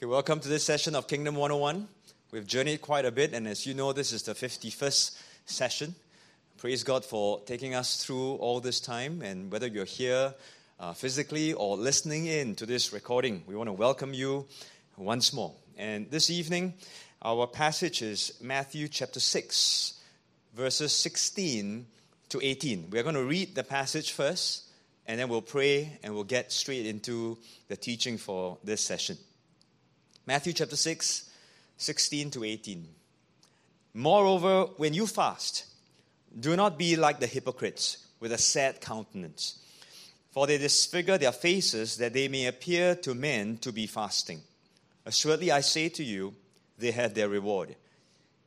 Okay, welcome to this session of Kingdom 101. We've journeyed quite a bit, and as you know, this is the 51st session. Praise God for taking us through all this time, and whether you're here uh, physically or listening in to this recording, we want to welcome you once more. And this evening, our passage is Matthew chapter 6, verses 16 to 18. We're going to read the passage first, and then we'll pray and we'll get straight into the teaching for this session. Matthew chapter 6, 16 to 18. Moreover, when you fast, do not be like the hypocrites with a sad countenance, for they disfigure their faces that they may appear to men to be fasting. Assuredly, I say to you, they have their reward.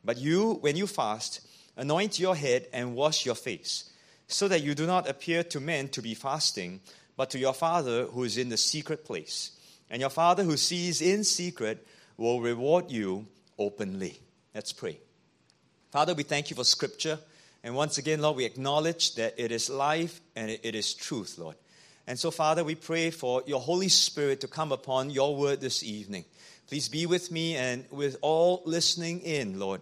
But you, when you fast, anoint your head and wash your face, so that you do not appear to men to be fasting, but to your Father who is in the secret place and your Father who sees in secret will reward you openly. Let's pray. Father, we thank you for Scripture. And once again, Lord, we acknowledge that it is life and it is truth, Lord. And so, Father, we pray for your Holy Spirit to come upon your word this evening. Please be with me and with all listening in, Lord.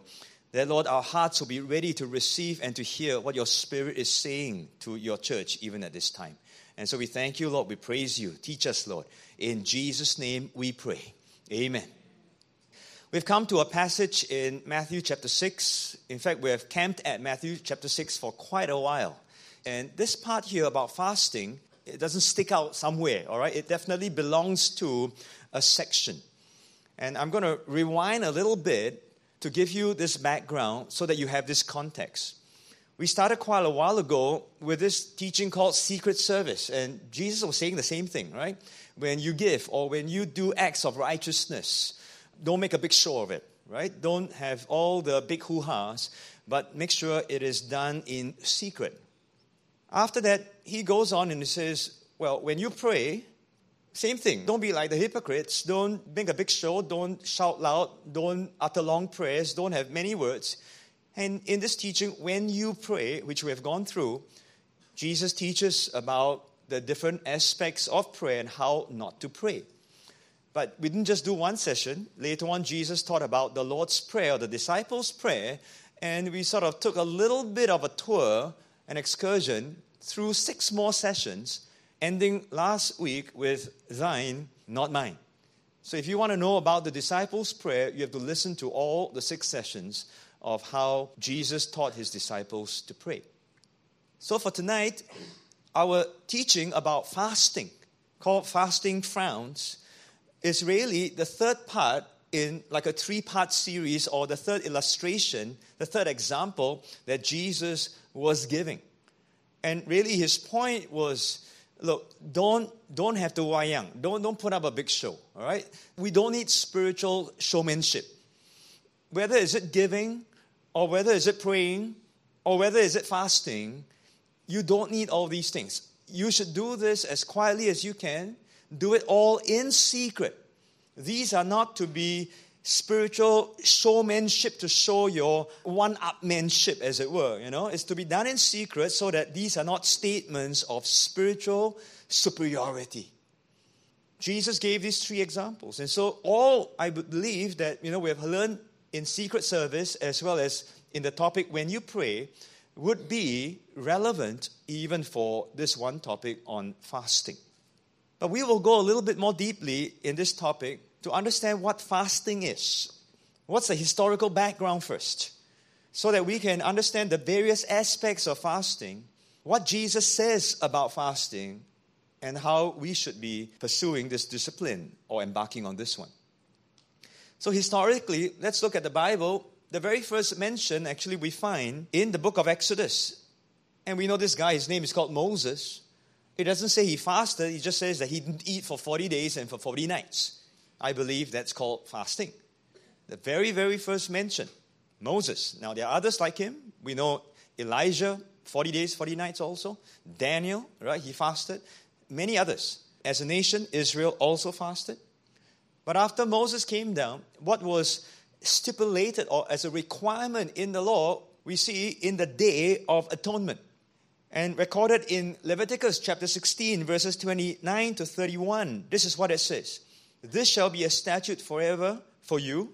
That, Lord, our hearts will be ready to receive and to hear what your Spirit is saying to your church, even at this time. And so we thank you, Lord. We praise you. Teach us, Lord. In Jesus' name we pray. Amen. We've come to a passage in Matthew chapter 6. In fact, we have camped at Matthew chapter 6 for quite a while. And this part here about fasting, it doesn't stick out somewhere, all right? It definitely belongs to a section. And I'm going to rewind a little bit to give you this background so that you have this context. We started quite a while ago with this teaching called secret service, and Jesus was saying the same thing, right? When you give or when you do acts of righteousness, don't make a big show of it, right? Don't have all the big hoo ha's, but make sure it is done in secret. After that, he goes on and he says, Well, when you pray, same thing. Don't be like the hypocrites. Don't make a big show. Don't shout loud. Don't utter long prayers. Don't have many words. And in this teaching, when you pray, which we have gone through, Jesus teaches about the different aspects of prayer and how not to pray. But we didn't just do one session. Later on, Jesus taught about the Lord's Prayer, or the disciples' prayer, and we sort of took a little bit of a tour, an excursion through six more sessions, ending last week with thine, not mine. So if you want to know about the disciples' prayer, you have to listen to all the six sessions of how Jesus taught his disciples to pray. So for tonight, our teaching about fasting, called Fasting Frowns, is really the third part in like a three part series or the third illustration, the third example that Jesus was giving. And really his point was look, don't, don't have to wayang. Don't, don't put up a big show, all right? We don't need spiritual showmanship. Whether is it giving, or whether is it praying, or whether is it fasting, you don't need all these things. You should do this as quietly as you can. Do it all in secret. These are not to be spiritual showmanship to show your one upmanship, as it were. You know, it's to be done in secret so that these are not statements of spiritual superiority. Jesus gave these three examples. And so, all I believe that, you know, we have learned in secret service as well as in the topic when you pray would be relevant even for this one topic on fasting. But we will go a little bit more deeply in this topic to understand what fasting is. What's the historical background first? So that we can understand the various aspects of fasting, what Jesus says about fasting, and how we should be pursuing this discipline or embarking on this one. So, historically, let's look at the Bible. The very first mention, actually, we find in the book of Exodus. And we know this guy, his name is called Moses. It doesn't say he fasted, he just says that he didn't eat for 40 days and for 40 nights. I believe that's called fasting. The very, very first mention Moses. Now, there are others like him. We know Elijah, 40 days, 40 nights also. Daniel, right? He fasted. Many others. As a nation, Israel also fasted. But after Moses came down, what was stipulated or as a requirement in the law, we see in the day of atonement. And recorded in Leviticus chapter 16, verses 29 to 31, this is what it says This shall be a statute forever for you.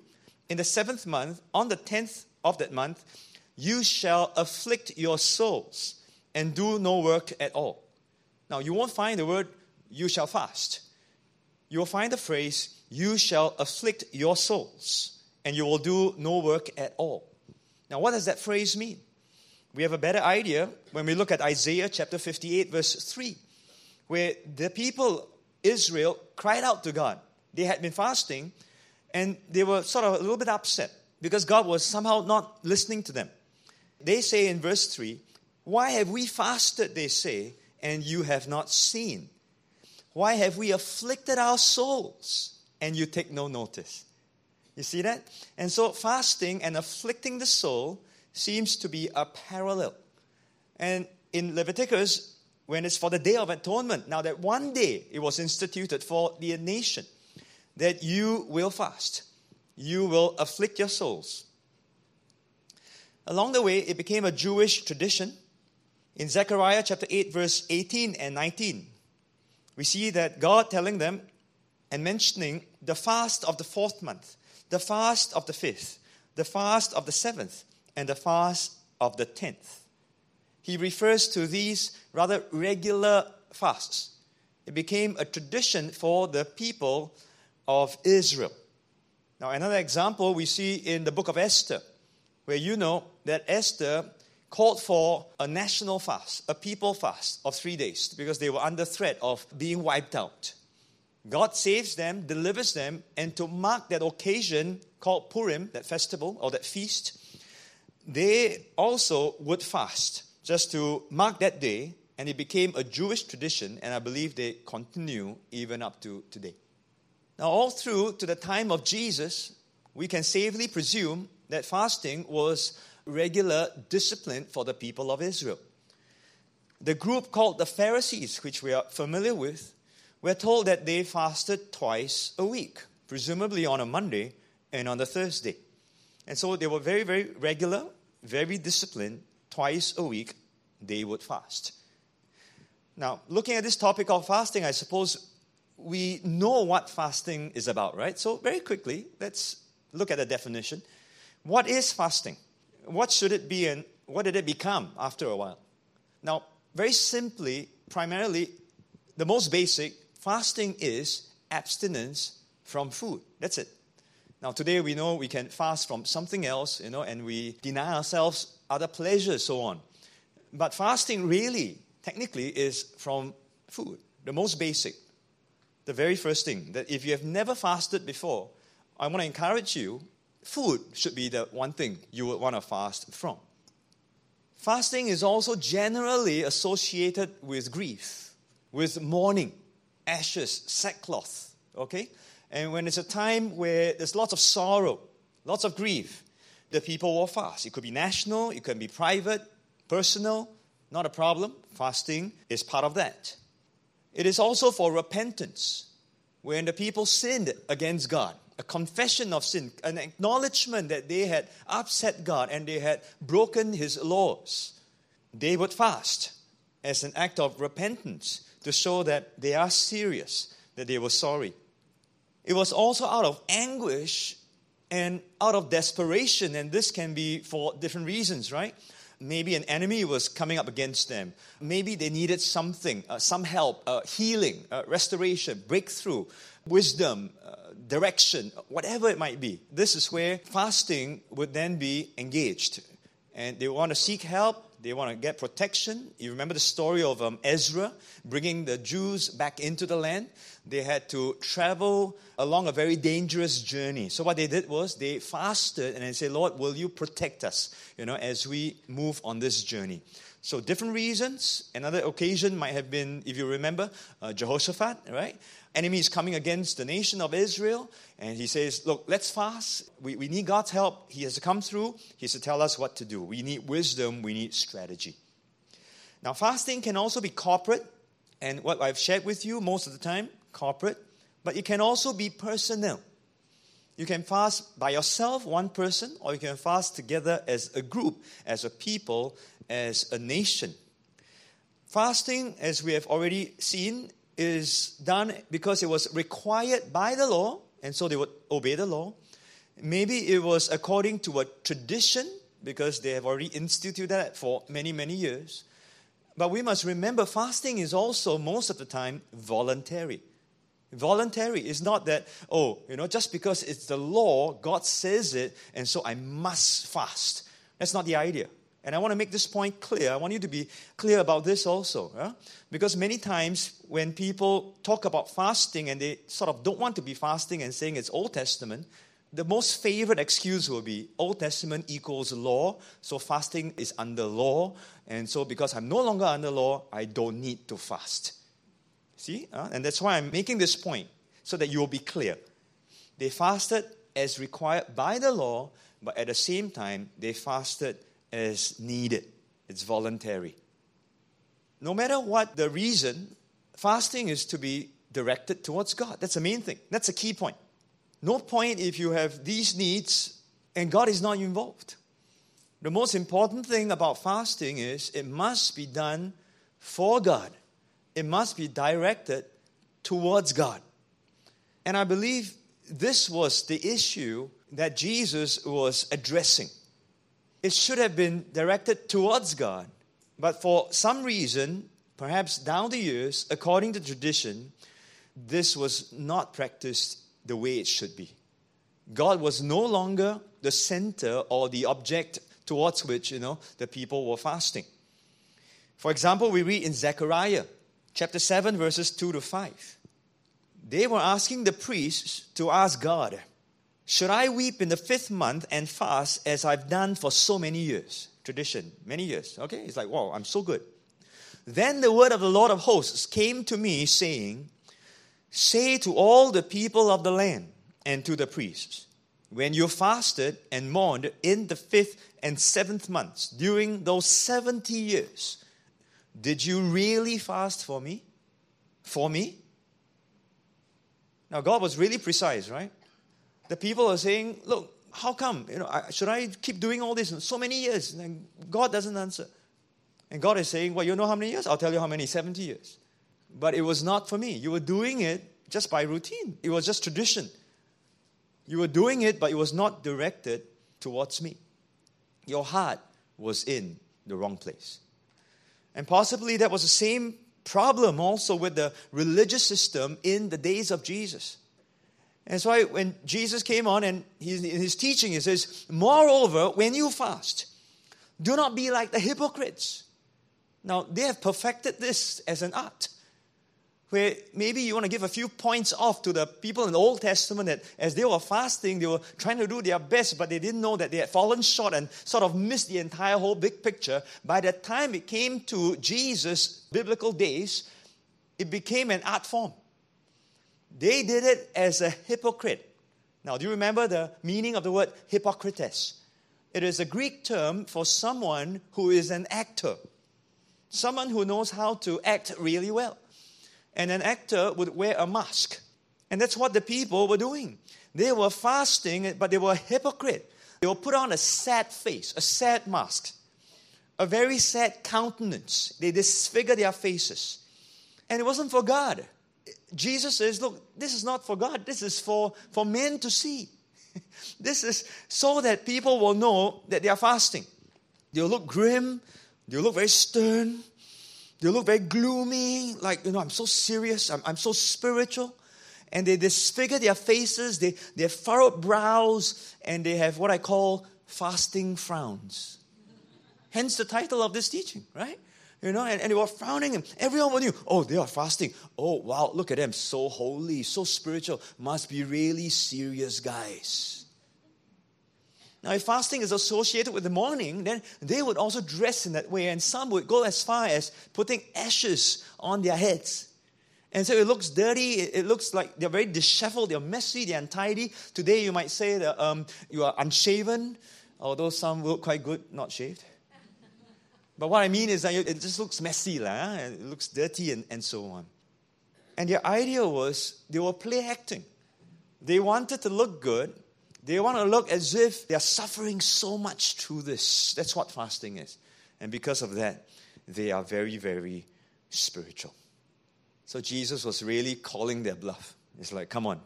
In the seventh month, on the tenth of that month, you shall afflict your souls and do no work at all. Now, you won't find the word you shall fast. You will find the phrase you shall afflict your souls and you will do no work at all. Now, what does that phrase mean? We have a better idea when we look at Isaiah chapter 58, verse 3, where the people, Israel, cried out to God. They had been fasting and they were sort of a little bit upset because God was somehow not listening to them. They say in verse 3, Why have we fasted, they say, and you have not seen? Why have we afflicted our souls and you take no notice? You see that? And so fasting and afflicting the soul seems to be a parallel. And in Leviticus, when it's for the Day of Atonement, now that one day it was instituted for the nation, that you will fast. You will afflict your souls. Along the way, it became a Jewish tradition. In Zechariah chapter 8, verse 18 and 19, we see that God telling them and mentioning the fast of the fourth month, the fast of the fifth, the fast of the seventh, and the fast of the tenth. He refers to these rather regular fasts. It became a tradition for the people of Israel. Now, another example we see in the book of Esther, where you know that Esther called for a national fast, a people fast of three days, because they were under threat of being wiped out. God saves them, delivers them, and to mark that occasion called Purim, that festival or that feast, they also would fast just to mark that day, and it became a Jewish tradition, and I believe they continue even up to today. Now, all through to the time of Jesus, we can safely presume that fasting was regular discipline for the people of Israel. The group called the Pharisees, which we are familiar with, we're told that they fasted twice a week, presumably on a Monday and on a Thursday. And so they were very, very regular, very disciplined. Twice a week, they would fast. Now, looking at this topic of fasting, I suppose we know what fasting is about, right? So, very quickly, let's look at the definition. What is fasting? What should it be and what did it become after a while? Now, very simply, primarily, the most basic, fasting is abstinence from food. That's it. Now, today we know we can fast from something else, you know, and we deny ourselves other pleasures, so on. But fasting really, technically, is from food, the most basic the very first thing that if you have never fasted before, I want to encourage you food should be the one thing you would want to fast from. Fasting is also generally associated with grief, with mourning, ashes, sackcloth, okay? And when it's a time where there's lots of sorrow, lots of grief, the people will fast. It could be national, it can be private, personal, not a problem. Fasting is part of that. It is also for repentance, when the people sinned against God, a confession of sin, an acknowledgement that they had upset God and they had broken His laws. They would fast as an act of repentance to show that they are serious, that they were sorry. It was also out of anguish and out of desperation, and this can be for different reasons, right? Maybe an enemy was coming up against them. Maybe they needed something, uh, some help, uh, healing, uh, restoration, breakthrough, wisdom, uh, direction, whatever it might be. This is where fasting would then be engaged. And they want to seek help, they want to get protection. You remember the story of um, Ezra bringing the Jews back into the land? They had to travel along a very dangerous journey. So what they did was they fasted and they said, Lord, will you protect us, you know, as we move on this journey? So different reasons. Another occasion might have been, if you remember, uh, Jehoshaphat, right? Enemy is coming against the nation of Israel, and he says, Look, let's fast. We, we need God's help. He has to come through. He has to tell us what to do. We need wisdom, we need strategy. Now, fasting can also be corporate, and what I've shared with you most of the time, corporate, but it can also be personal. You can fast by yourself, one person, or you can fast together as a group, as a people, as a nation. Fasting, as we have already seen, is done because it was required by the law, and so they would obey the law. Maybe it was according to a tradition because they have already instituted that for many, many years. But we must remember fasting is also most of the time voluntary. Voluntary is not that, oh, you know, just because it's the law, God says it, and so I must fast. That's not the idea. And I want to make this point clear. I want you to be clear about this also. Because many times when people talk about fasting and they sort of don't want to be fasting and saying it's Old Testament, the most favorite excuse will be Old Testament equals law, so fasting is under law, and so because I'm no longer under law, I don't need to fast. See? And that's why I'm making this point, so that you will be clear. They fasted as required by the law, but at the same time, they fasted as needed. It's voluntary. No matter what the reason, fasting is to be directed towards God. That's the main thing. That's a key point. No point if you have these needs and God is not involved. The most important thing about fasting is it must be done for God, it must be directed towards God. And I believe this was the issue that Jesus was addressing. It should have been directed towards God, but for some reason, perhaps down the years, according to tradition, this was not practiced the way it should be. God was no longer the center or the object towards which, you know, the people were fasting. For example, we read in Zechariah chapter 7, verses 2 to 5. They were asking the priests to ask God, Should I weep in the fifth month and fast as I've done for so many years? Tradition, many years. Okay? It's like, wow, I'm so good. Then the word of the Lord of hosts came to me, saying, Say to all the people of the land and to the priests, when you fasted and mourned in the fifth and seventh months, during those 70 years, did you really fast for me? For me? Now, God was really precise, right? The people are saying, Look, how come? You know, should I keep doing all this so many years? And God doesn't answer. And God is saying, Well, you know how many years? I'll tell you how many 70 years. But it was not for me. You were doing it just by routine, it was just tradition. You were doing it, but it was not directed towards me. Your heart was in the wrong place. And possibly that was the same problem also with the religious system in the days of Jesus. And so when Jesus came on and in his teaching, he says, Moreover, when you fast, do not be like the hypocrites. Now, they have perfected this as an art where maybe you want to give a few points off to the people in the Old Testament that as they were fasting, they were trying to do their best, but they didn't know that they had fallen short and sort of missed the entire whole big picture. By the time it came to Jesus' biblical days, it became an art form. They did it as a hypocrite. Now, do you remember the meaning of the word hypocrites? It is a Greek term for someone who is an actor, someone who knows how to act really well and an actor would wear a mask. And that's what the people were doing. They were fasting, but they were hypocrite. They will put on a sad face, a sad mask, a very sad countenance. They disfigure their faces. And it wasn't for God. Jesus says, Look, this is not for God, this is for, for men to see. this is so that people will know that they are fasting. They'll look grim, they'll look very stern, they look very gloomy, like, you know, I'm so serious, I'm, I'm so spiritual. And they disfigure their faces, they, they have furrowed brows, and they have what I call fasting frowns. Hence the title of this teaching, right? You know, and, and they were frowning, and everyone knew, oh, they are fasting. Oh, wow, look at them, so holy, so spiritual. Must be really serious guys. Now, if fasting is associated with the mourning, then they would also dress in that way, and some would go as far as putting ashes on their heads. And so it looks dirty, it, looks like they're very disheveled, they're messy, they're untidy. Today, you might say that um, you are unshaven, although some look quite good not shaved. But what I mean is that it just looks messy, lah, it looks dirty, and, and so on. And their idea was they were play acting. They wanted to look good, they want to look as if they're suffering so much through this. That's what fasting is. And because of that, they are very, very spiritual. So Jesus was really calling their bluff. It's like, come on,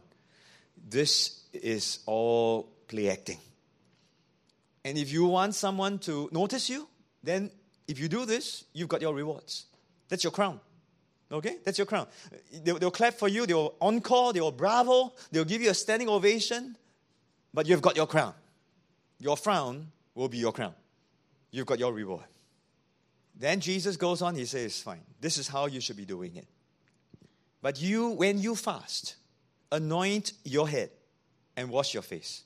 this is all play acting. And if you want someone to notice you, then if you do this, you've got your rewards. That's your crown. Okay? That's your crown. They'll, they'll clap for you, they'll encore, they'll bravo, they'll give you a standing ovation, but you've got your crown. Your frown will be your crown. You've got your reward. Then Jesus goes on, he says, Fine, this is how you should be doing it. But you, when you fast, anoint your head and wash your face,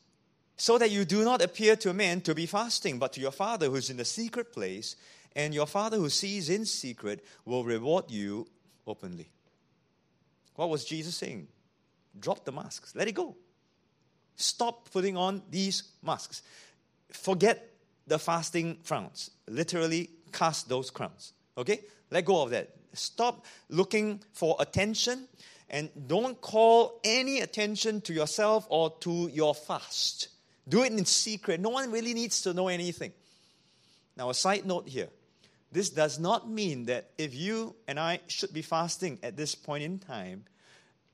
so that you do not appear to men to be fasting, but to your Father who's in the secret place, and your Father who sees in secret will reward you openly. What was Jesus saying? Drop the masks, let it go. Stop putting on these masks. Forget the fasting frowns. Literally, cast those crowns. Okay? Let go of that. Stop looking for attention and don't call any attention to yourself or to your fast. Do it in secret. No one really needs to know anything. Now, a side note here this does not mean that if you and I should be fasting at this point in time,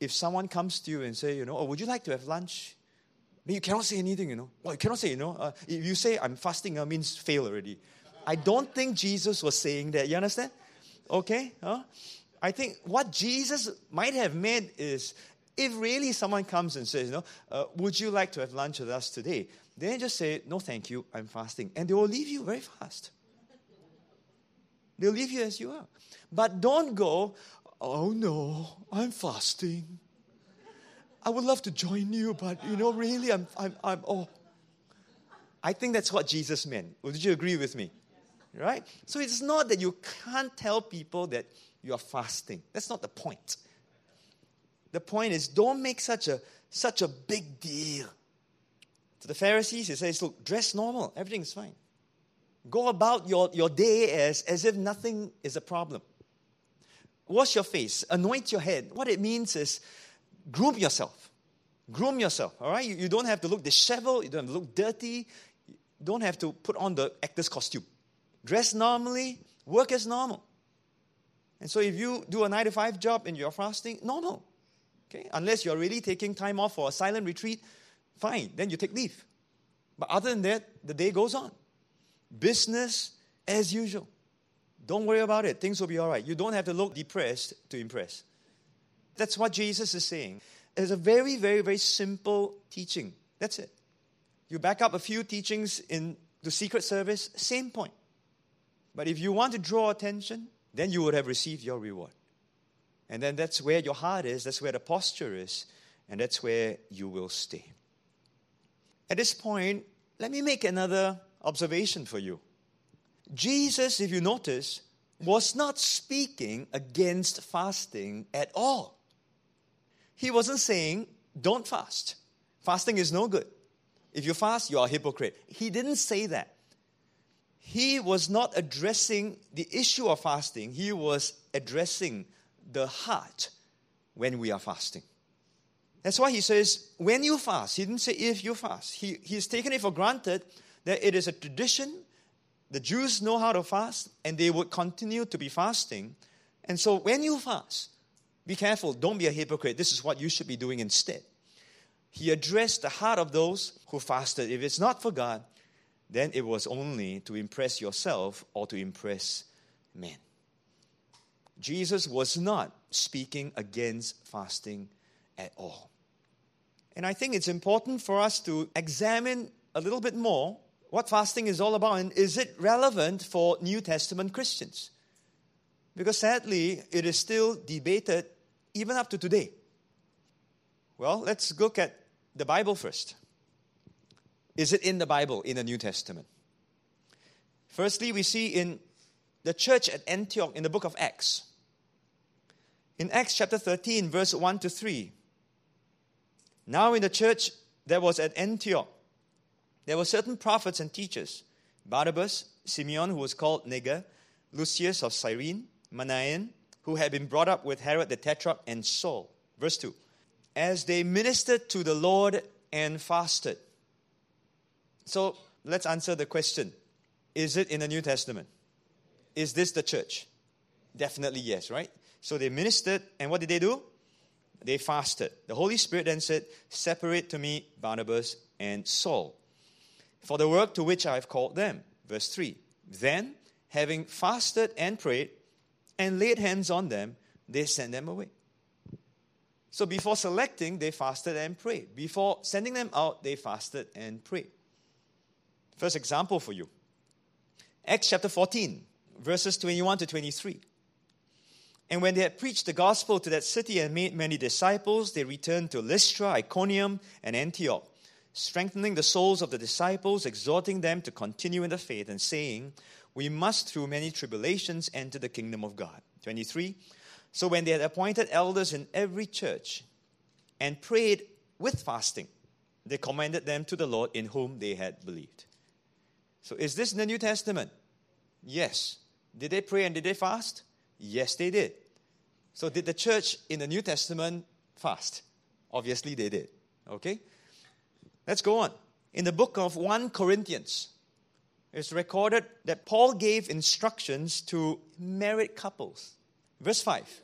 if someone comes to you and say, you know, oh, would you like to have lunch? You cannot say anything, you know. Well, you cannot say, you know. Uh, if you say I'm fasting, it means fail already. I don't think Jesus was saying that. You understand? Okay? Huh? I think what Jesus might have meant is if really someone comes and says, you know, uh, would you like to have lunch with us today? Then just say, no, thank you, I'm fasting. And they will leave you very fast. They'll leave you as you are. But don't go, oh no, I'm fasting. I would love to join you, but you know, really, I'm, I'm, I'm, oh. I think that's what Jesus meant. Would you agree with me? Right? So it's not that you can't tell people that you are fasting. That's not the point. The point is, don't make such a, such a big deal. To the Pharisees, he says, look, dress normal, everything's fine. Go about your, your day as, as if nothing is a problem. Wash your face, anoint your head. What it means is groom yourself. Groom yourself, all right? You, you don't have to look disheveled, you don't have to look dirty, you don't have to put on the actor's costume. Dress normally, work as normal. And so if you do a 9 to 5 job and you're fasting, normal. Okay? Unless you're really taking time off for a silent retreat, fine, then you take leave. But other than that, the day goes on. Business as usual. Don't worry about it. Things will be all right. You don't have to look depressed to impress. That's what Jesus is saying. It's a very, very, very simple teaching. That's it. You back up a few teachings in the Secret Service, same point. But if you want to draw attention, then you would have received your reward. And then that's where your heart is, that's where the posture is, and that's where you will stay. At this point, let me make another observation for you. Jesus, if you notice, was not speaking against fasting at all. He wasn't saying, don't fast. Fasting is no good. If you fast, you are a hypocrite. He didn't say that. He was not addressing the issue of fasting, he was addressing the heart when we are fasting. That's why he says, when you fast, he didn't say if you fast. He, he's taken it for granted that it is a tradition. The Jews know how to fast, and they would continue to be fasting. And so when you fast, be careful, don't be a hypocrite. This is what you should be doing instead. He addressed the heart of those who fasted. If it's not for God, then it was only to impress yourself or to impress men. Jesus was not speaking against fasting at all. And I think it's important for us to examine a little bit more what fasting is all about and is it relevant for New Testament Christians? Because sadly, it is still debated even up to today. Well, let's look at the Bible first. Is it in the Bible in the New Testament? Firstly, we see in the church at Antioch in the book of Acts. In Acts chapter 13, verse 1 to 3. Now in the church that was at Antioch, there were certain prophets and teachers Barnabas, Simeon, who was called Niger, Lucius of Cyrene, Manaen, who had been brought up with Herod the Tetrarch, and Saul. Verse 2. As they ministered to the Lord and fasted. So let's answer the question Is it in the New Testament? Is this the church? Definitely yes, right? So they ministered, and what did they do? They fasted. The Holy Spirit then said, Separate to me Barnabas and Saul for the work to which I have called them. Verse 3 Then, having fasted and prayed and laid hands on them, they sent them away. So before selecting, they fasted and prayed. Before sending them out, they fasted and prayed. First example for you Acts chapter 14, verses 21 to 23. And when they had preached the gospel to that city and made many disciples, they returned to Lystra, Iconium, and Antioch, strengthening the souls of the disciples, exhorting them to continue in the faith, and saying, We must through many tribulations enter the kingdom of God. 23. So when they had appointed elders in every church and prayed with fasting, they commended them to the Lord in whom they had believed. So is this in the New Testament? Yes. Did they pray and did they fast? Yes, they did. So, did the church in the New Testament fast? Obviously, they did. Okay? Let's go on. In the book of 1 Corinthians, it's recorded that Paul gave instructions to married couples. Verse 5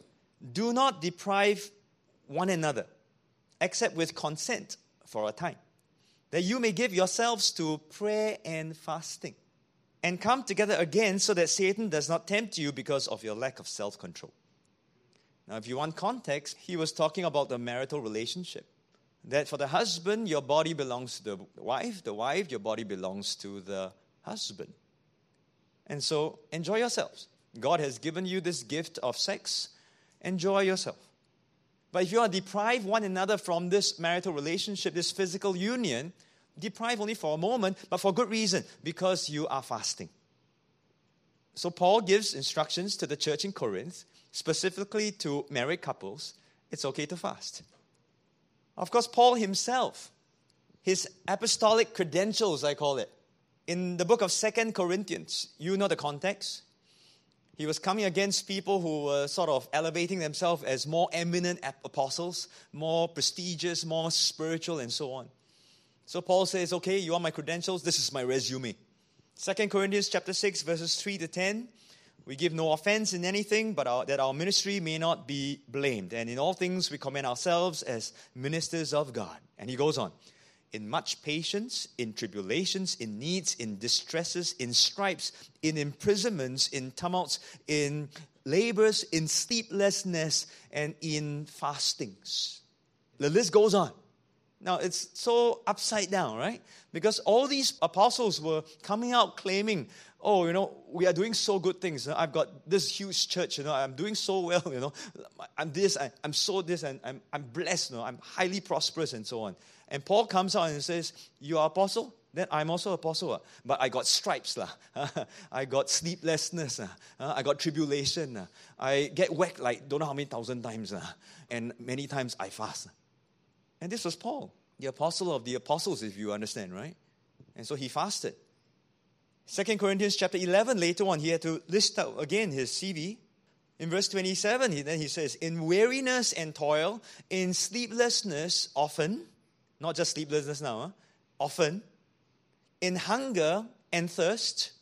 Do not deprive one another, except with consent for a time, that you may give yourselves to prayer and fasting, and come together again so that Satan does not tempt you because of your lack of self control. Now, if you want context, he was talking about the marital relationship. That for the husband, your body belongs to the wife, the wife, your body belongs to the husband. And so, enjoy yourselves. God has given you this gift of sex. Enjoy yourself. But if you are deprive one another from this marital relationship, this physical union, deprive only for a moment, but for good reason, because you are fasting. So Paul gives instructions to the church in Corinth specifically to married couples, it's okay to fast. Of course, Paul himself, his apostolic credentials, I call it, in the book of Second Corinthians, you know the context. He was coming against people who were sort of elevating themselves as more eminent apostles, more prestigious, more spiritual, and so on. So Paul says, Okay, you want my credentials? This is my resume. Second Corinthians chapter 6, verses 3 to 10. We give no offense in anything, but our, that our ministry may not be blamed. And in all things, we commend ourselves as ministers of God. And he goes on in much patience, in tribulations, in needs, in distresses, in stripes, in imprisonments, in tumults, in labors, in sleeplessness, and in fastings. The list goes on. Now, it's so upside down, right? Because all these apostles were coming out claiming oh, you know, we are doing so good things. I've got this huge church, you know, I'm doing so well, you know, I'm this, I'm so this, and I'm, I'm blessed, you know, I'm highly prosperous, and so on. And Paul comes out and says, You are apostle? Then I'm also apostle. Ah. But I got stripes. lah. I got sleeplessness. Ah. Uh, I got tribulation. Ah. I get whacked like don't know how many thousand times. And many times I fast. And this was Paul, the apostle of the apostles, if you understand, right? And so he fasted. Second Corinthians chapter 11, later on, he had to list out again his CV. In verse 27, he, then he says, In weariness and toil, in sleeplessness often, not just sleeplessness now, huh? often, in hunger and thirst,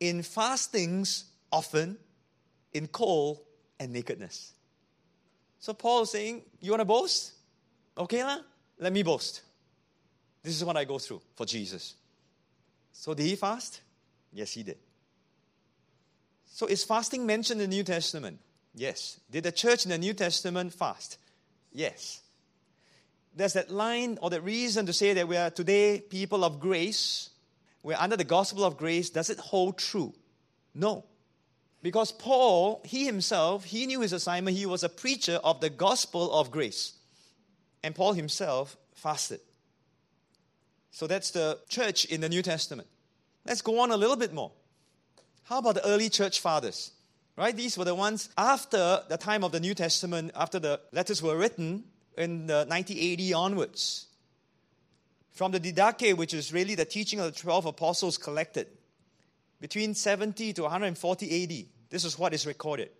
in fastings often, in cold and nakedness. So Paul is saying, You want to boast? Okay, lah? Let me boast. This is what I go through for Jesus. So, did he fast? Yes, he did. So, is fasting mentioned in the New Testament? Yes. Did the church in the New Testament fast? Yes. There's that line or that reason to say that we are today people of grace, we're under the gospel of grace. Does it hold true? No. Because Paul, he himself, he knew his assignment. He was a preacher of the gospel of grace. And Paul himself fasted. So that's the church in the New Testament. Let's go on a little bit more. How about the early church fathers? Right? These were the ones after the time of the New Testament, after the letters were written in the 90 AD onwards. From the Didache, which is really the teaching of the 12 apostles collected, between 70 to 140 AD, this is what is recorded.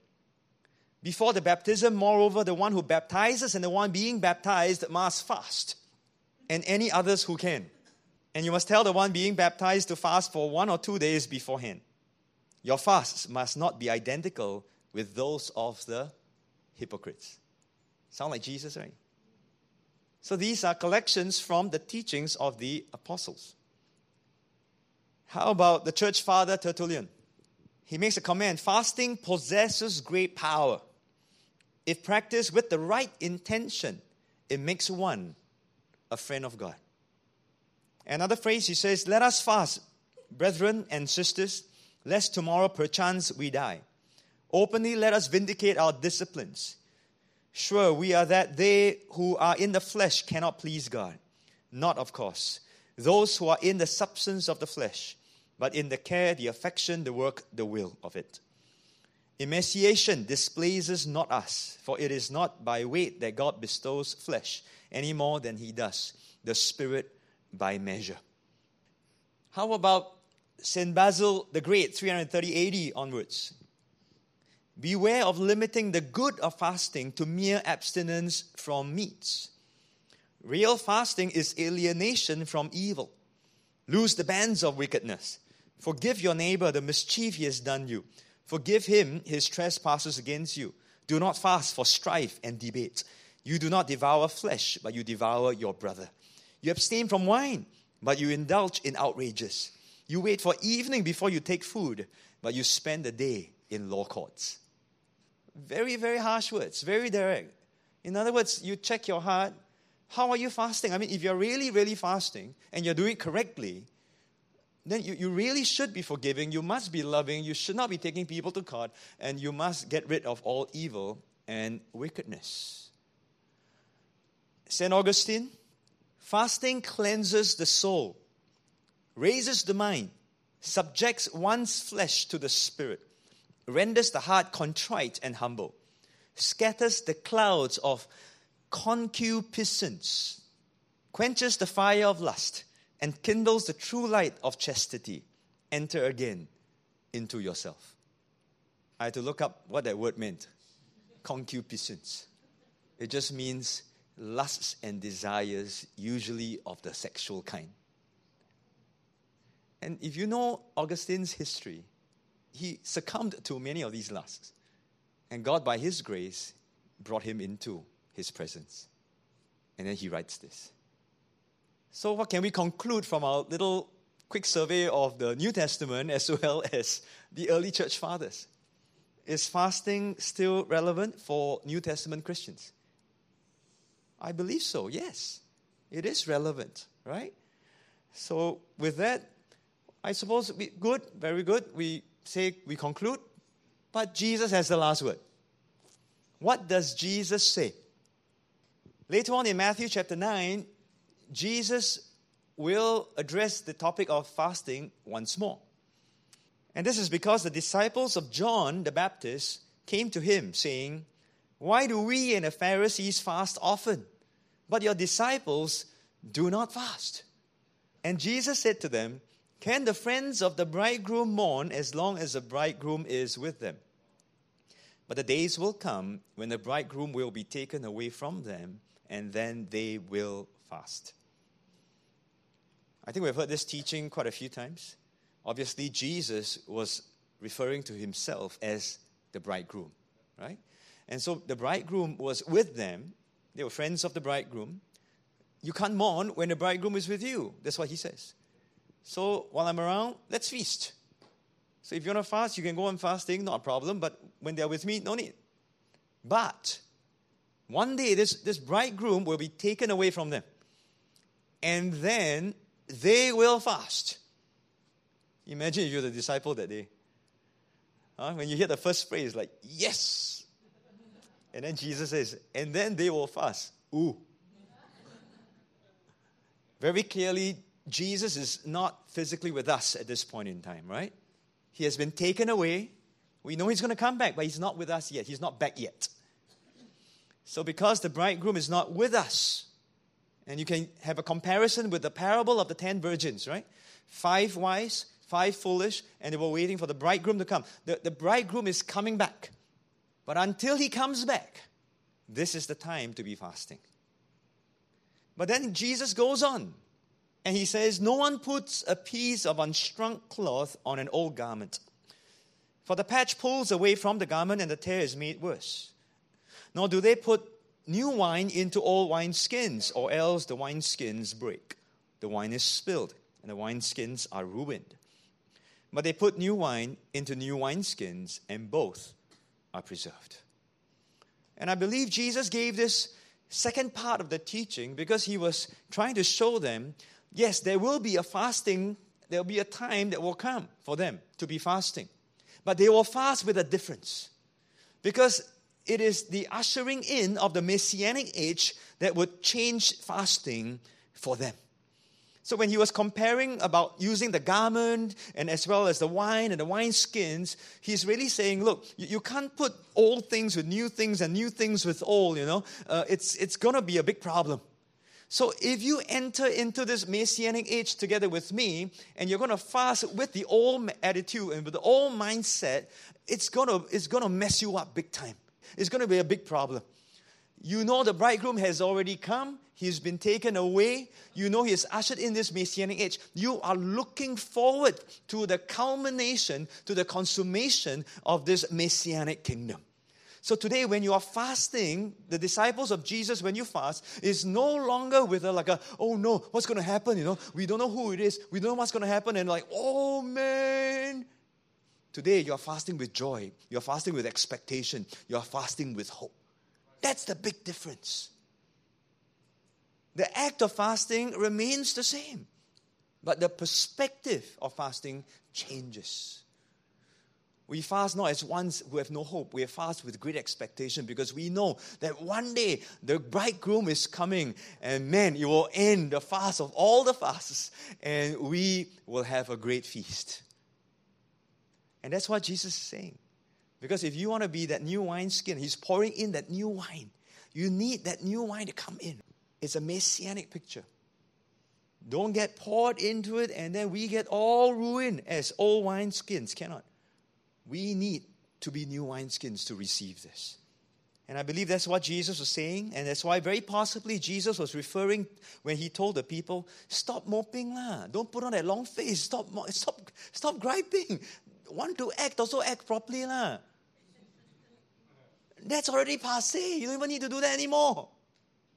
Before the baptism, moreover, the one who baptizes and the one being baptized must fast, and any others who can. And you must tell the one being baptized to fast for one or two days beforehand. Your fasts must not be identical with those of the hypocrites. Sound like Jesus, right? So these are collections from the teachings of the apostles. How about the church father Tertullian? He makes a comment fasting possesses great power. If practiced with the right intention, it makes one a friend of God. Another phrase he says, Let us fast, brethren and sisters, lest tomorrow perchance we die. Openly let us vindicate our disciplines. Sure, we are that they who are in the flesh cannot please God. Not, of course, those who are in the substance of the flesh, but in the care, the affection, the work, the will of it. Emaciation displeases not us, for it is not by weight that God bestows flesh any more than he does the Spirit by measure. How about St. Basil the Great, 330 AD onwards? Beware of limiting the good of fasting to mere abstinence from meats. Real fasting is alienation from evil. Loose the bands of wickedness. Forgive your neighbor the mischief he has done you. Forgive him his trespasses against you. Do not fast for strife and debate. You do not devour flesh, but you devour your brother. You abstain from wine, but you indulge in outrages. You wait for evening before you take food, but you spend the day in law courts. Very, very harsh words, very direct. In other words, you check your heart. How are you fasting? I mean, if you're really, really fasting and you're doing it correctly, then you, you really should be forgiving. You must be loving. You should not be taking people to court. And you must get rid of all evil and wickedness. St. Augustine, fasting cleanses the soul, raises the mind, subjects one's flesh to the spirit renders the heart contrite and humble, scatters the clouds of concupiscence, quenches the fire of lust, and kindles the true light of chastity. Enter again into yourself. I had to look up what that word meant concupiscence. It just means lusts and desires, usually of the sexual kind. And if you know Augustine's history, he succumbed to many of these lusts. And God, by His grace, brought him into His presence. And then he writes this. So, what can we conclude from our little quick survey of the New Testament as well as the early church fathers? Is fasting still relevant for New Testament Christians? I believe so, yes. It is relevant, right? So, with that, I suppose we, good, very good. We say we conclude, but Jesus has the last word. What does Jesus say? Later on in Matthew chapter 9, Jesus will address the topic of fasting once more. And this is because the disciples of John the Baptist came to him saying, Why do we and the Pharisees fast often, but your disciples do not fast? And Jesus said to them, can the friends of the bridegroom mourn as long as the bridegroom is with them? But the days will come when the bridegroom will be taken away from them, and then they will fast. I think we've heard this teaching quite a few times. Obviously, Jesus was referring to himself as the bridegroom, right? And so the bridegroom was with them. They were friends of the bridegroom. You can't mourn when the bridegroom is with you. That's what he says. So while I'm around, let's feast. So if you want to fast, you can go on fasting, not a problem. But when they're with me, no need. But one day, this, this bridegroom will be taken away from them. And then they will fast. Imagine if you're the disciple that day. Huh? When you hear the first phrase, like, yes. And then Jesus says, and then they will fast. Ooh. Very clearly, Jesus is not physically with us at this point in time, right? He has been taken away. We know he's going to come back, but he's not with us yet. He's not back yet. So, because the bridegroom is not with us, and you can have a comparison with the parable of the ten virgins, right? Five wise, five foolish, and they were waiting for the bridegroom to come. The, the bridegroom is coming back. But until he comes back, this is the time to be fasting. But then Jesus goes on and he says, No one puts a piece of unshrunk cloth on an old garment. For the patch pulls away from the garment and the tear is made worse. Nor do they put new wine into old wineskins, or else the wineskins break. The wine is spilled, and the wineskins are ruined. But they put new wine into new wineskins, and both are preserved. And I believe Jesus gave this second part of the teaching because he was trying to show them yes, there will be a fasting, there will be a time that will come for them to be fasting. But they will fast with a difference. Because it is the ushering in of the messianic age that would change fasting for them. So when he was comparing about using the garment and as well as the wine and the wine skins, he's really saying, look, you, can't put old things with new things and new things with old, you know. Uh, it's it's going to be a big problem. So if you enter into this messianic age together with me and you're going to fast with the old attitude and with the old mindset, it's going to it's going to mess you up big time. It's going to be a big problem. You know the bridegroom has already come. He's been taken away. You know he has ushered in this messianic age. You are looking forward to the culmination, to the consummation of this messianic kingdom. So today, when you are fasting, the disciples of Jesus, when you fast, is no longer with a like a, oh no, what's going to happen? You know, we don't know who it is. We don't know what's going to happen. And like, oh man. Today, you're fasting with joy. You're fasting with expectation. You're fasting with hope. That's the big difference. The act of fasting remains the same, but the perspective of fasting changes. We fast not as ones who have no hope. We fast with great expectation because we know that one day the bridegroom is coming and man, it will end the fast of all the fasts and we will have a great feast. And that's what Jesus is saying. Because if you want to be that new wineskin, He's pouring in that new wine. You need that new wine to come in. It's a messianic picture. Don't get poured into it and then we get all ruined as old wineskins. Cannot. We need to be new wineskins to receive this. And I believe that's what Jesus was saying, and that's why very possibly Jesus was referring when he told the people, "Stop moping lah! Don't put on that long face. Stop, stop, stop griping. Want to act, also act properly lah." That's already passe. You don't even need to do that anymore.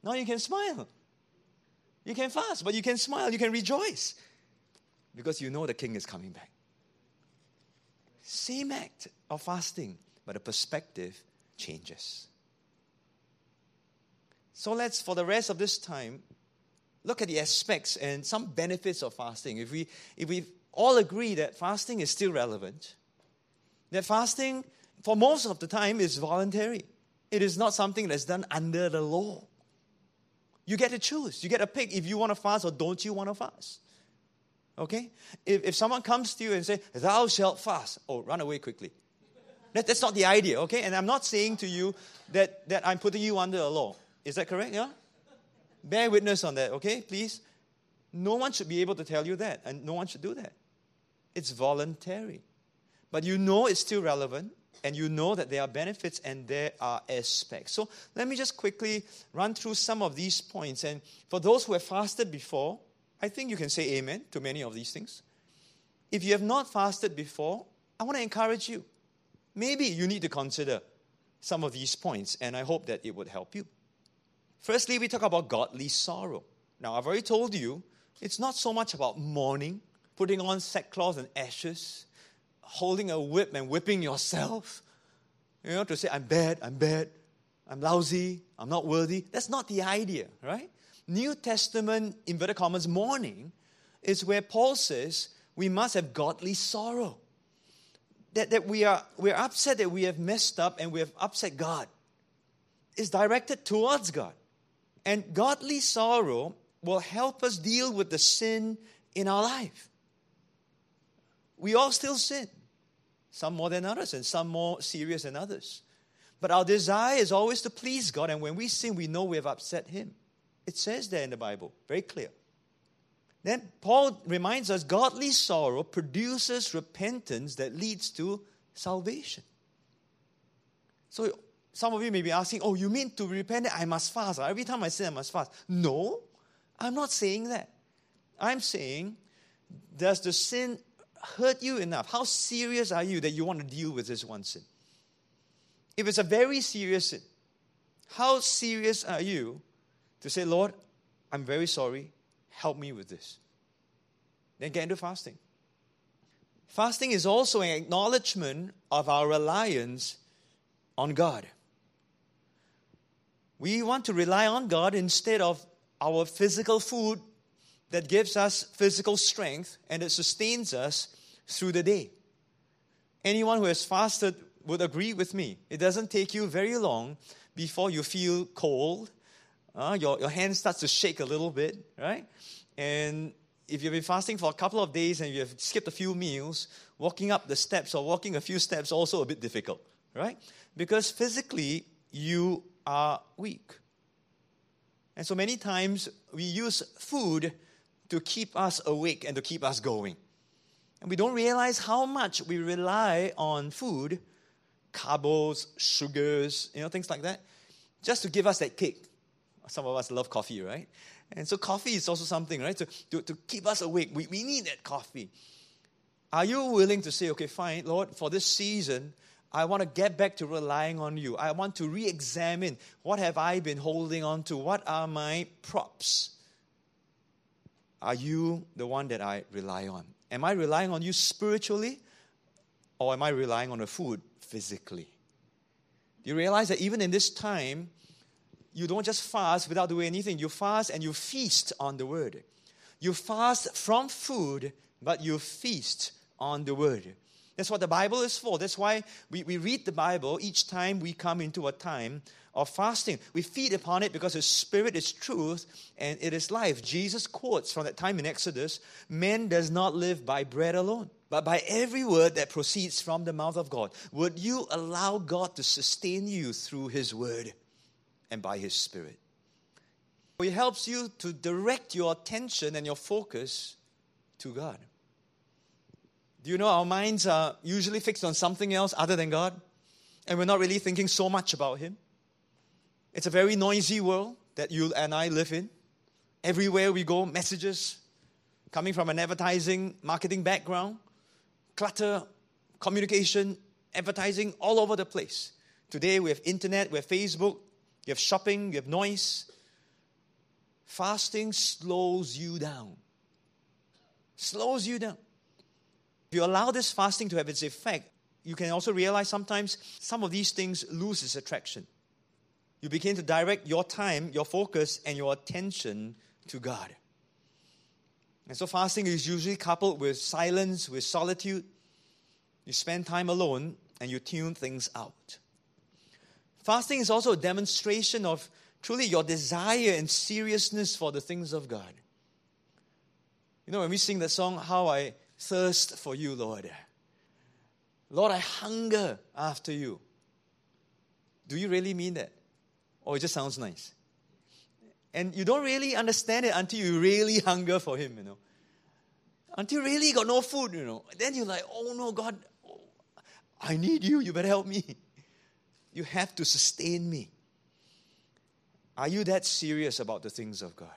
Now you can smile. You can fast, but you can smile. You can rejoice because you know the king is coming back. Same act of fasting, but the perspective changes. So let's, for the rest of this time, look at the aspects and some benefits of fasting. If we, if we all agree that fasting is still relevant, that fasting, for most of the time, is voluntary. It is not something that's done under the law. You get to choose. You get to pick if you want to fast or don't you want to fast. Okay? If, if someone comes to you and say, thou shalt fast, oh, run away quickly. That, that's not the idea, okay? And I'm not saying to you that, that I'm putting you under a law. Is that correct? Yeah? Bear witness on that, okay? Please. No one should be able to tell you that, and no one should do that. It's voluntary. But you know it's still relevant, and you know that there are benefits and there are aspects. So let me just quickly run through some of these points. And for those who have fasted before, I think you can say amen to many of these things. If you have not fasted before, I want to encourage you. Maybe you need to consider some of these points, and I hope that it would help you. Firstly, we talk about godly sorrow. Now, I've already told you, it's not so much about mourning, putting on sackcloth and ashes, holding a whip and whipping yourself, you know, to say, I'm bad, I'm bad, I'm lousy, I'm not worthy. That's not the idea, right? New Testament, inverted commas, mourning is where Paul says we must have godly sorrow. That, that we are we're upset that we have messed up and we have upset God. It's directed towards God. And godly sorrow will help us deal with the sin in our life. We all still sin, some more than others, and some more serious than others. But our desire is always to please God, and when we sin, we know we have upset Him. It says there in the Bible, very clear. Then Paul reminds us godly sorrow produces repentance that leads to salvation. So some of you may be asking, oh, you mean to repent, I must fast. Every time I sin, I must fast. No, I'm not saying that. I'm saying, does the sin hurt you enough? How serious are you that you want to deal with this one sin? If it's a very serious sin, how serious are you to say, Lord, I'm very sorry, help me with this? Then get into fasting. Fasting is also an acknowledgement of our reliance on God. We want to rely on God instead of our physical food that gives us physical strength and it sustains us through the day. Anyone who has fasted would agree with me. It doesn't take you very long before you feel cold. Uh, your, your hand starts to shake a little bit, right? And if you've been fasting for a couple of days and you have skipped a few meals, walking up the steps or walking a few steps also a bit difficult, right? Because physically you are weak. And so many times we use food to keep us awake and to keep us going. And we don't realize how much we rely on food, carbs, sugars, you know, things like that, just to give us that kick. Some of us love coffee, right? And so coffee is also something, right? To, to, to keep us awake. We, we need that coffee. Are you willing to say, okay, fine, Lord, for this season, I want to get back to relying on you. I want to re examine what have I been holding on to? What are my props? Are you the one that I rely on? Am I relying on you spiritually or am I relying on the food physically? Do you realize that even in this time, you don't just fast without doing anything. You fast and you feast on the word. You fast from food, but you feast on the word. That's what the Bible is for. That's why we, we read the Bible each time we come into a time of fasting. We feed upon it because the Spirit is truth and it is life. Jesus quotes from that time in Exodus Man does not live by bread alone, but by every word that proceeds from the mouth of God. Would you allow God to sustain you through His word? and by His Spirit. It helps you to direct your attention and your focus to God. Do you know our minds are usually fixed on something else other than God? And we're not really thinking so much about Him. It's a very noisy world that you and I live in. Everywhere we go, messages coming from an advertising, marketing background, clutter, communication, advertising all over the place. Today we have internet, we have Facebook, you have shopping, you have noise. Fasting slows you down. Slows you down. If you allow this fasting to have its effect, you can also realize sometimes some of these things lose its attraction. You begin to direct your time, your focus, and your attention to God. And so fasting is usually coupled with silence, with solitude. You spend time alone and you tune things out. Fasting is also a demonstration of truly your desire and seriousness for the things of God. You know, when we sing the song, How I Thirst for You, Lord. Lord, I hunger after you. Do you really mean that? Or it just sounds nice? And you don't really understand it until you really hunger for Him, you know. Until you really got no food, you know. Then you're like, oh no, God, I need you. You better help me. You have to sustain me. Are you that serious about the things of God?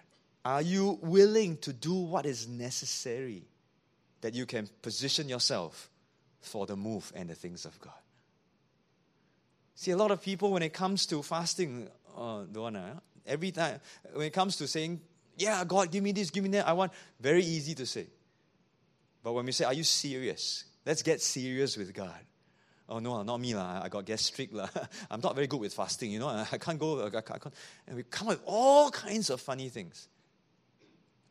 Are you willing to do what is necessary that you can position yourself for the move and the things of God? See, a lot of people, when it comes to fasting, uh, Donna, every time, when it comes to saying, Yeah, God, give me this, give me that, I want, very easy to say. But when we say, Are you serious? Let's get serious with God oh no, not me lah. I got gastric lah. I'm not very good with fasting. You know, I can't go. I can't. And we come up with all kinds of funny things.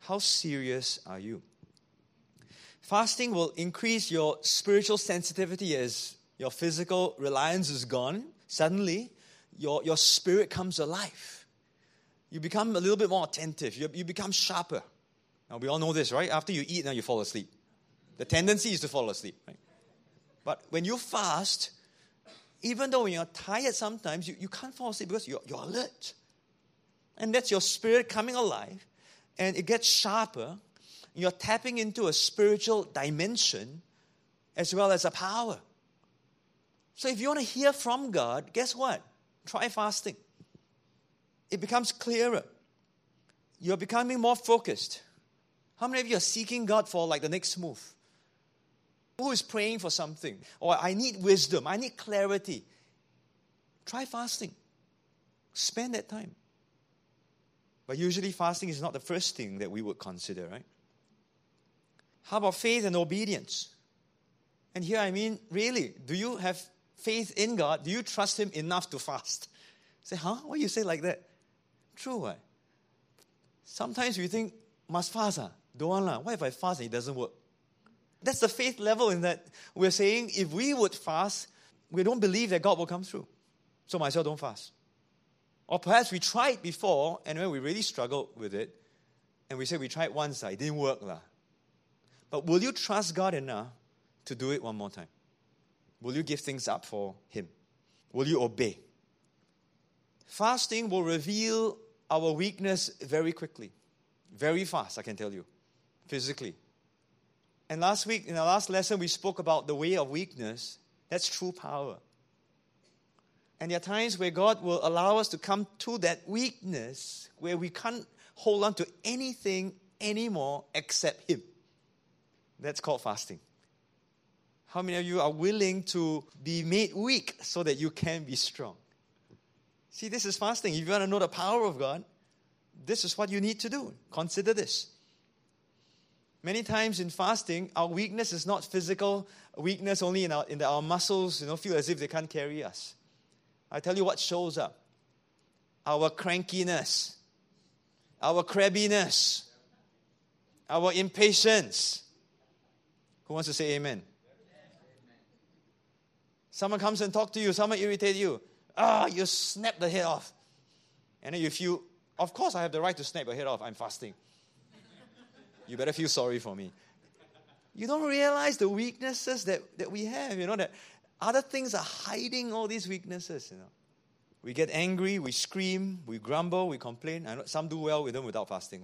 How serious are you? Fasting will increase your spiritual sensitivity as your physical reliance is gone. Suddenly, your, your spirit comes alive. You become a little bit more attentive. You, you become sharper. Now, we all know this, right? After you eat, now you fall asleep. The tendency is to fall asleep, right? But when you fast, even though you're tired sometimes, you, you can't fall asleep because you're, you're alert. And that's your spirit coming alive, and it gets sharper. You're tapping into a spiritual dimension as well as a power. So if you want to hear from God, guess what? Try fasting. It becomes clearer. You're becoming more focused. How many of you are seeking God for like the next move? who is praying for something, or I need wisdom, I need clarity, try fasting. Spend that time. But usually, fasting is not the first thing that we would consider, right? How about faith and obedience? And here I mean, really, do you have faith in God? Do you trust Him enough to fast? Say, huh? Why you say like that? True, right? Sometimes we think, must fast, ah? Don't want, lah. What if I fast and it doesn't work? That's the faith level in that we're saying if we would fast, we don't believe that God will come through. So myself don't fast. Or perhaps we tried before and when we really struggled with it, and we said we tried once, it didn't work. Lah. But will you trust God enough to do it one more time? Will you give things up for Him? Will you obey? Fasting will reveal our weakness very quickly, very fast, I can tell you, physically. And last week, in our last lesson, we spoke about the way of weakness. That's true power. And there are times where God will allow us to come to that weakness where we can't hold on to anything anymore except Him. That's called fasting. How many of you are willing to be made weak so that you can be strong? See, this is fasting. If you want to know the power of God, this is what you need to do. Consider this. Many times in fasting, our weakness is not physical weakness only in our, in our muscles, you know, feel as if they can't carry us. I tell you what shows up our crankiness, our crabbiness, our impatience. Who wants to say amen? Someone comes and talk to you, someone irritate you. Ah, you snap the head off. And then you feel, of course I have the right to snap a head off. I'm fasting. you better feel sorry for me. You don't realize the weaknesses that, that we have, you know, that other things are hiding all these weaknesses, you know. We get angry, we scream, we grumble, we complain. I know some do well with them without fasting.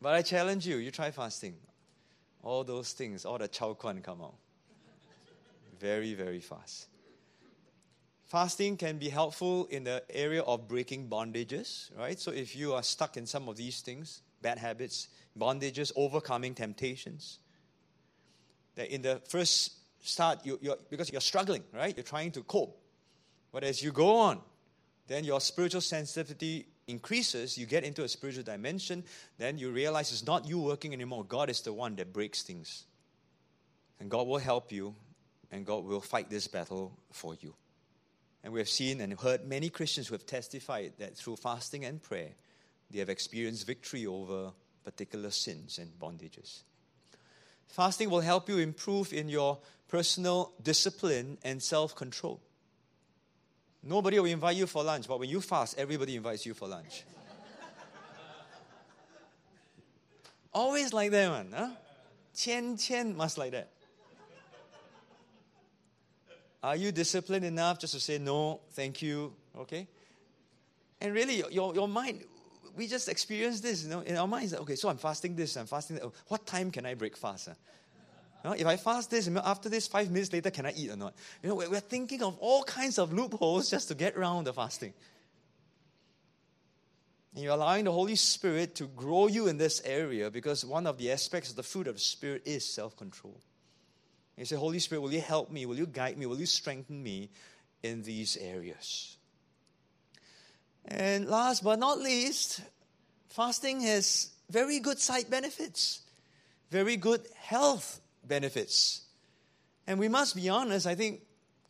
but I challenge you, you try fasting. All those things, all the chow quan come out. Very, very fast. Fasting can be helpful in the area of breaking bondages, right? So if you are stuck in some of these things, bad habits, bondages, overcoming temptations, that in the first start, you, you're, because you're struggling, right? You're trying to cope. But as you go on, then your spiritual sensitivity increases, you get into a spiritual dimension, then you realize it's not you working anymore. God is the one that breaks things. And God will help you, and God will fight this battle for you. And we have seen and heard many Christians who have testified that through fasting and prayer, they have experienced victory over particular sins and bondages. Fasting will help you improve in your personal discipline and self control. Nobody will invite you for lunch, but when you fast, everybody invites you for lunch. Always like that, man. Huh? Qian Qian must like that. Are you disciplined enough just to say no, thank you, okay? And really, your, your mind we just experienced this, you know, in our minds. Okay, so I'm fasting this, I'm fasting that. What time can I break fast? You know, if I fast this, after this, five minutes later, can I eat or not? You know, we're thinking of all kinds of loopholes just to get around the fasting. And you're allowing the Holy Spirit to grow you in this area because one of the aspects of the fruit of the Spirit is self control. You say, Holy Spirit, will you help me? Will you guide me? Will you strengthen me in these areas? And last but not least, fasting has very good side benefits, very good health benefits. And we must be honest, I think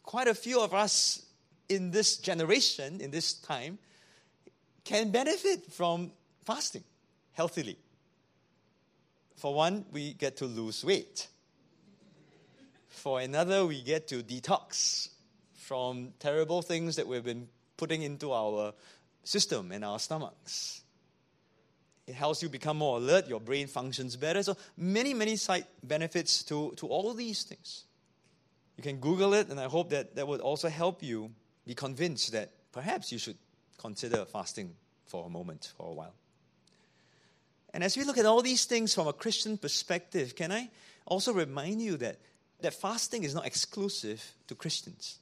quite a few of us in this generation, in this time, can benefit from fasting healthily. For one, we get to lose weight. For another, we get to detox from terrible things that we've been putting into our system and our stomachs. It helps you become more alert, your brain functions better. So, many, many side benefits to, to all these things. You can Google it, and I hope that that would also help you be convinced that perhaps you should consider fasting for a moment, for a while. And as we look at all these things from a Christian perspective, can I also remind you that, that fasting is not exclusive to Christians?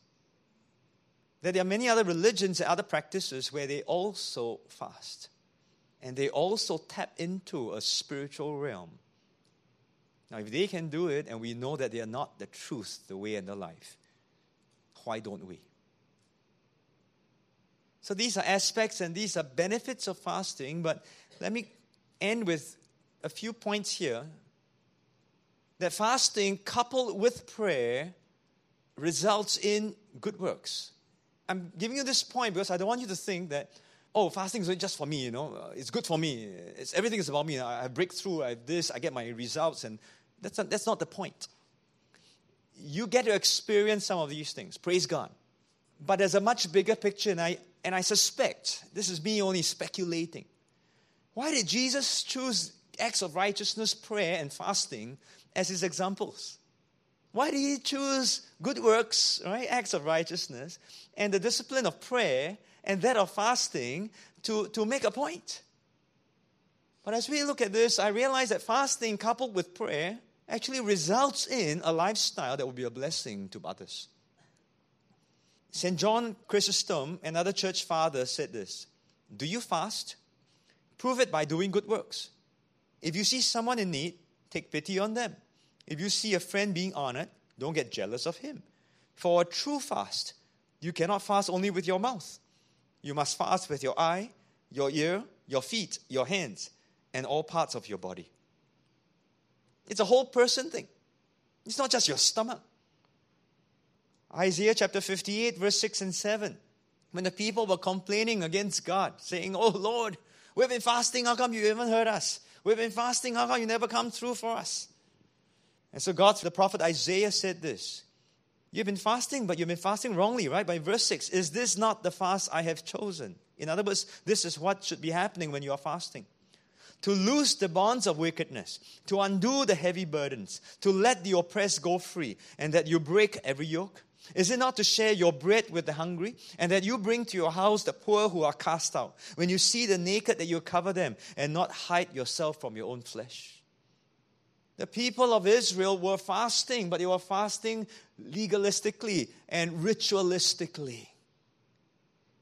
that there are many other religions and other practices where they also fast. And they also tap into a spiritual realm Now, if they can do it and we know that they are not the truth, the way, and the life, why don't we? So, these are aspects and these are benefits of fasting, but let me end with a few points here that fasting coupled with prayer results in good works. I'm giving you this point because I don't want you to think that, oh, fasting is just for me, you know, uh, it's good for me. It's, everything is about me. I, I break through, I have this, I get my results, and that's not, that's not the point. You get to experience some of these things. Praise God. But there's a much bigger picture, and I, and I suspect, this is me only speculating. Why did Jesus choose acts of righteousness, prayer, and fasting as his examples? Why did he choose good works, right, acts of righteousness, and the discipline of prayer and that of fasting to, to make a point? But as we look at this, I realize that fasting coupled with prayer actually results in a lifestyle that will be a blessing to others. St. John Chrysostom, another church father, said this Do you fast? Prove it by doing good works. If you see someone in need, take pity on them. If you see a friend being honored, don't get jealous of him. For a true fast, you cannot fast only with your mouth. You must fast with your eye, your ear, your feet, your hands, and all parts of your body. It's a whole person thing. It's not just your stomach. Isaiah chapter 58, verse 6 and 7. When the people were complaining against God, saying, Oh Lord, we've been fasting, how come you haven't heard us? We've been fasting, how come you never come through for us? And so God, the prophet Isaiah said this You've been fasting, but you've been fasting wrongly, right? By verse 6, is this not the fast I have chosen? In other words, this is what should be happening when you are fasting. To loose the bonds of wickedness, to undo the heavy burdens, to let the oppressed go free, and that you break every yoke. Is it not to share your bread with the hungry, and that you bring to your house the poor who are cast out? When you see the naked, that you cover them, and not hide yourself from your own flesh? The people of Israel were fasting, but they were fasting legalistically and ritualistically.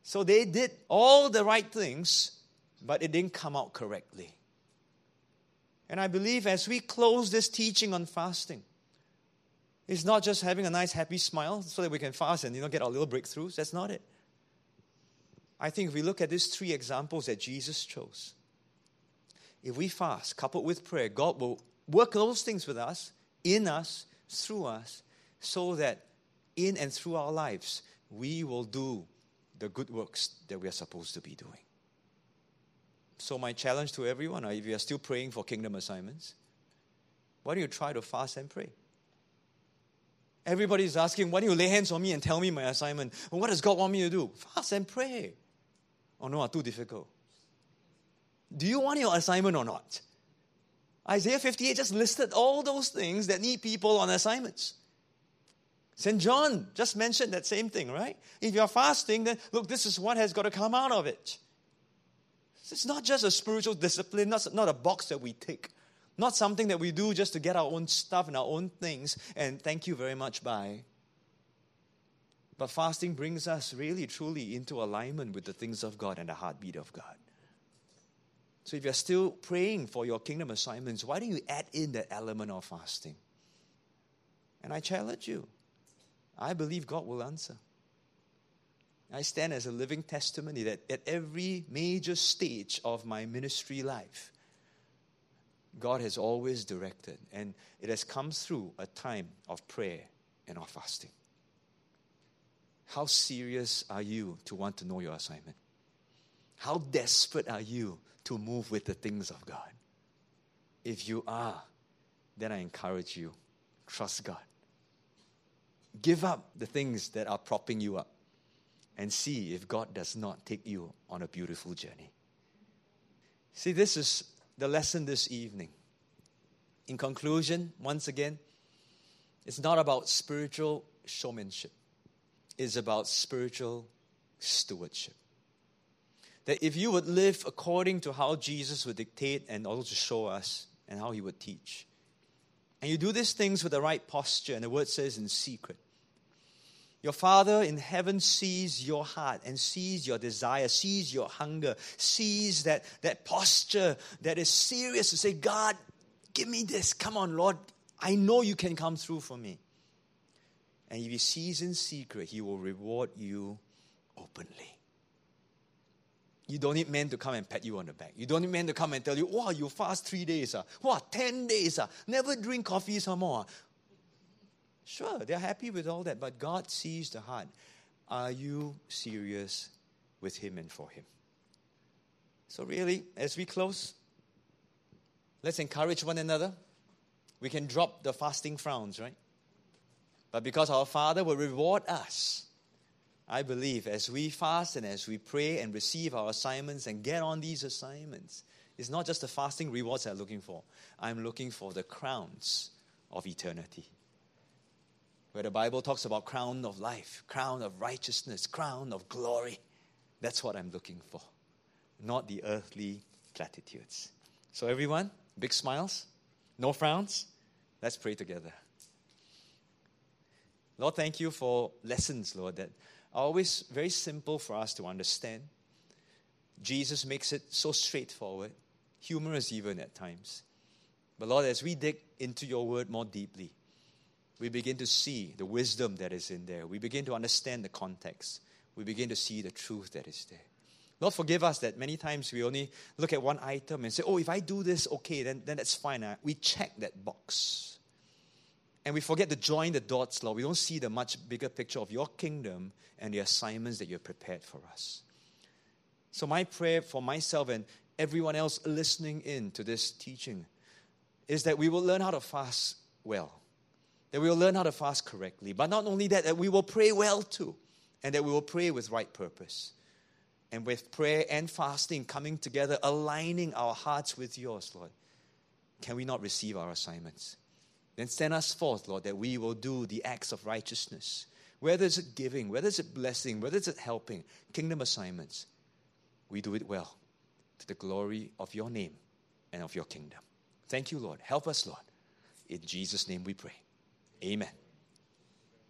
So they did all the right things, but it didn't come out correctly. And I believe as we close this teaching on fasting, it's not just having a nice happy smile so that we can fast and you know get our little breakthroughs. That's not it. I think if we look at these three examples that Jesus chose, if we fast coupled with prayer, God will work those things with us, in us, through us, so that in and through our lives, we will do the good works that we are supposed to be doing. So, my challenge to everyone, if you are still praying for kingdom assignments, why don't you try to fast and pray? Everybody's asking, why don't you lay hands on me and tell me my assignment? Well, what does God want me to do? Fast and pray. Oh no, ah, too difficult. Do you want your assignment or not? Isaiah 58 just listed all those things that need people on assignments. St. John just mentioned that same thing, right? If you're fasting, then look, this is what has got to come out of it. It's not just a spiritual discipline, not, not a box that we tick, not something that we do just to get our own stuff and our own things, and thank you very much, bye. But fasting brings us really, truly into alignment with the things of God and the heartbeat of God. So if you're still praying for your kingdom assignments, why don't you add in that element of fasting? And I challenge you. I believe God will answer. I stand as a living testimony that at every major stage of my ministry life, God has always directed, and it has come through a time of prayer and of fasting. How serious are you to want to know your assignment? How desperate are you to move with the things of God? If you are, then I encourage you trust God. Give up the things that are propping you up and see if God does not take you on a beautiful journey. See, this is the lesson this evening. In conclusion, once again, it's not about spiritual showmanship, it's about spiritual stewardship that if you would live according to how Jesus would dictate and also show us and how he would teach, and you do these things with the right posture, and the word says in secret, your Father in heaven sees your heart and sees your desire, sees your hunger, sees that, that posture that is serious to say, God, give me this. Come on, Lord. I know you can come through for me. And if he sees in secret, he will reward you openly. You don't need men to come and pat you on the back. You don't need men to come and tell you, wow, you fast three days. Uh. Wow, 10 days. Uh. Never drink coffee some more. Sure, they're happy with all that, but God sees the heart. Are you serious with Him and for Him? So, really, as we close, let's encourage one another. We can drop the fasting frowns, right? But because our Father will reward us I believe as we fast and as we pray and receive our assignments and get on these assignments, it's not just the fasting rewards I'm looking for. I'm looking for the crowns of eternity. Where the Bible talks about crown of life, crown of righteousness, crown of glory. That's what I'm looking for, not the earthly platitudes. So, everyone, big smiles, no frowns. Let's pray together. Lord, thank you for lessons, Lord, that always very simple for us to understand. Jesus makes it so straightforward, humorous even at times. But Lord, as we dig into your word more deeply, we begin to see the wisdom that is in there. We begin to understand the context. We begin to see the truth that is there. Lord, forgive us that many times we only look at one item and say, oh, if I do this, okay, then, then that's fine. Uh, we check that box. And we forget to join the dots, Lord. We don't see the much bigger picture of your kingdom and the assignments that you have prepared for us. So, my prayer for myself and everyone else listening in to this teaching is that we will learn how to fast well, that we will learn how to fast correctly, but not only that, that we will pray well too, and that we will pray with right purpose. And with prayer and fasting coming together, aligning our hearts with yours, Lord, can we not receive our assignments? Then send us forth, Lord, that we will do the acts of righteousness. Whether it's giving, whether it's blessing, whether it's helping, kingdom assignments, we do it well to the glory of your name and of your kingdom. Thank you, Lord. Help us, Lord. In Jesus' name we pray. Amen.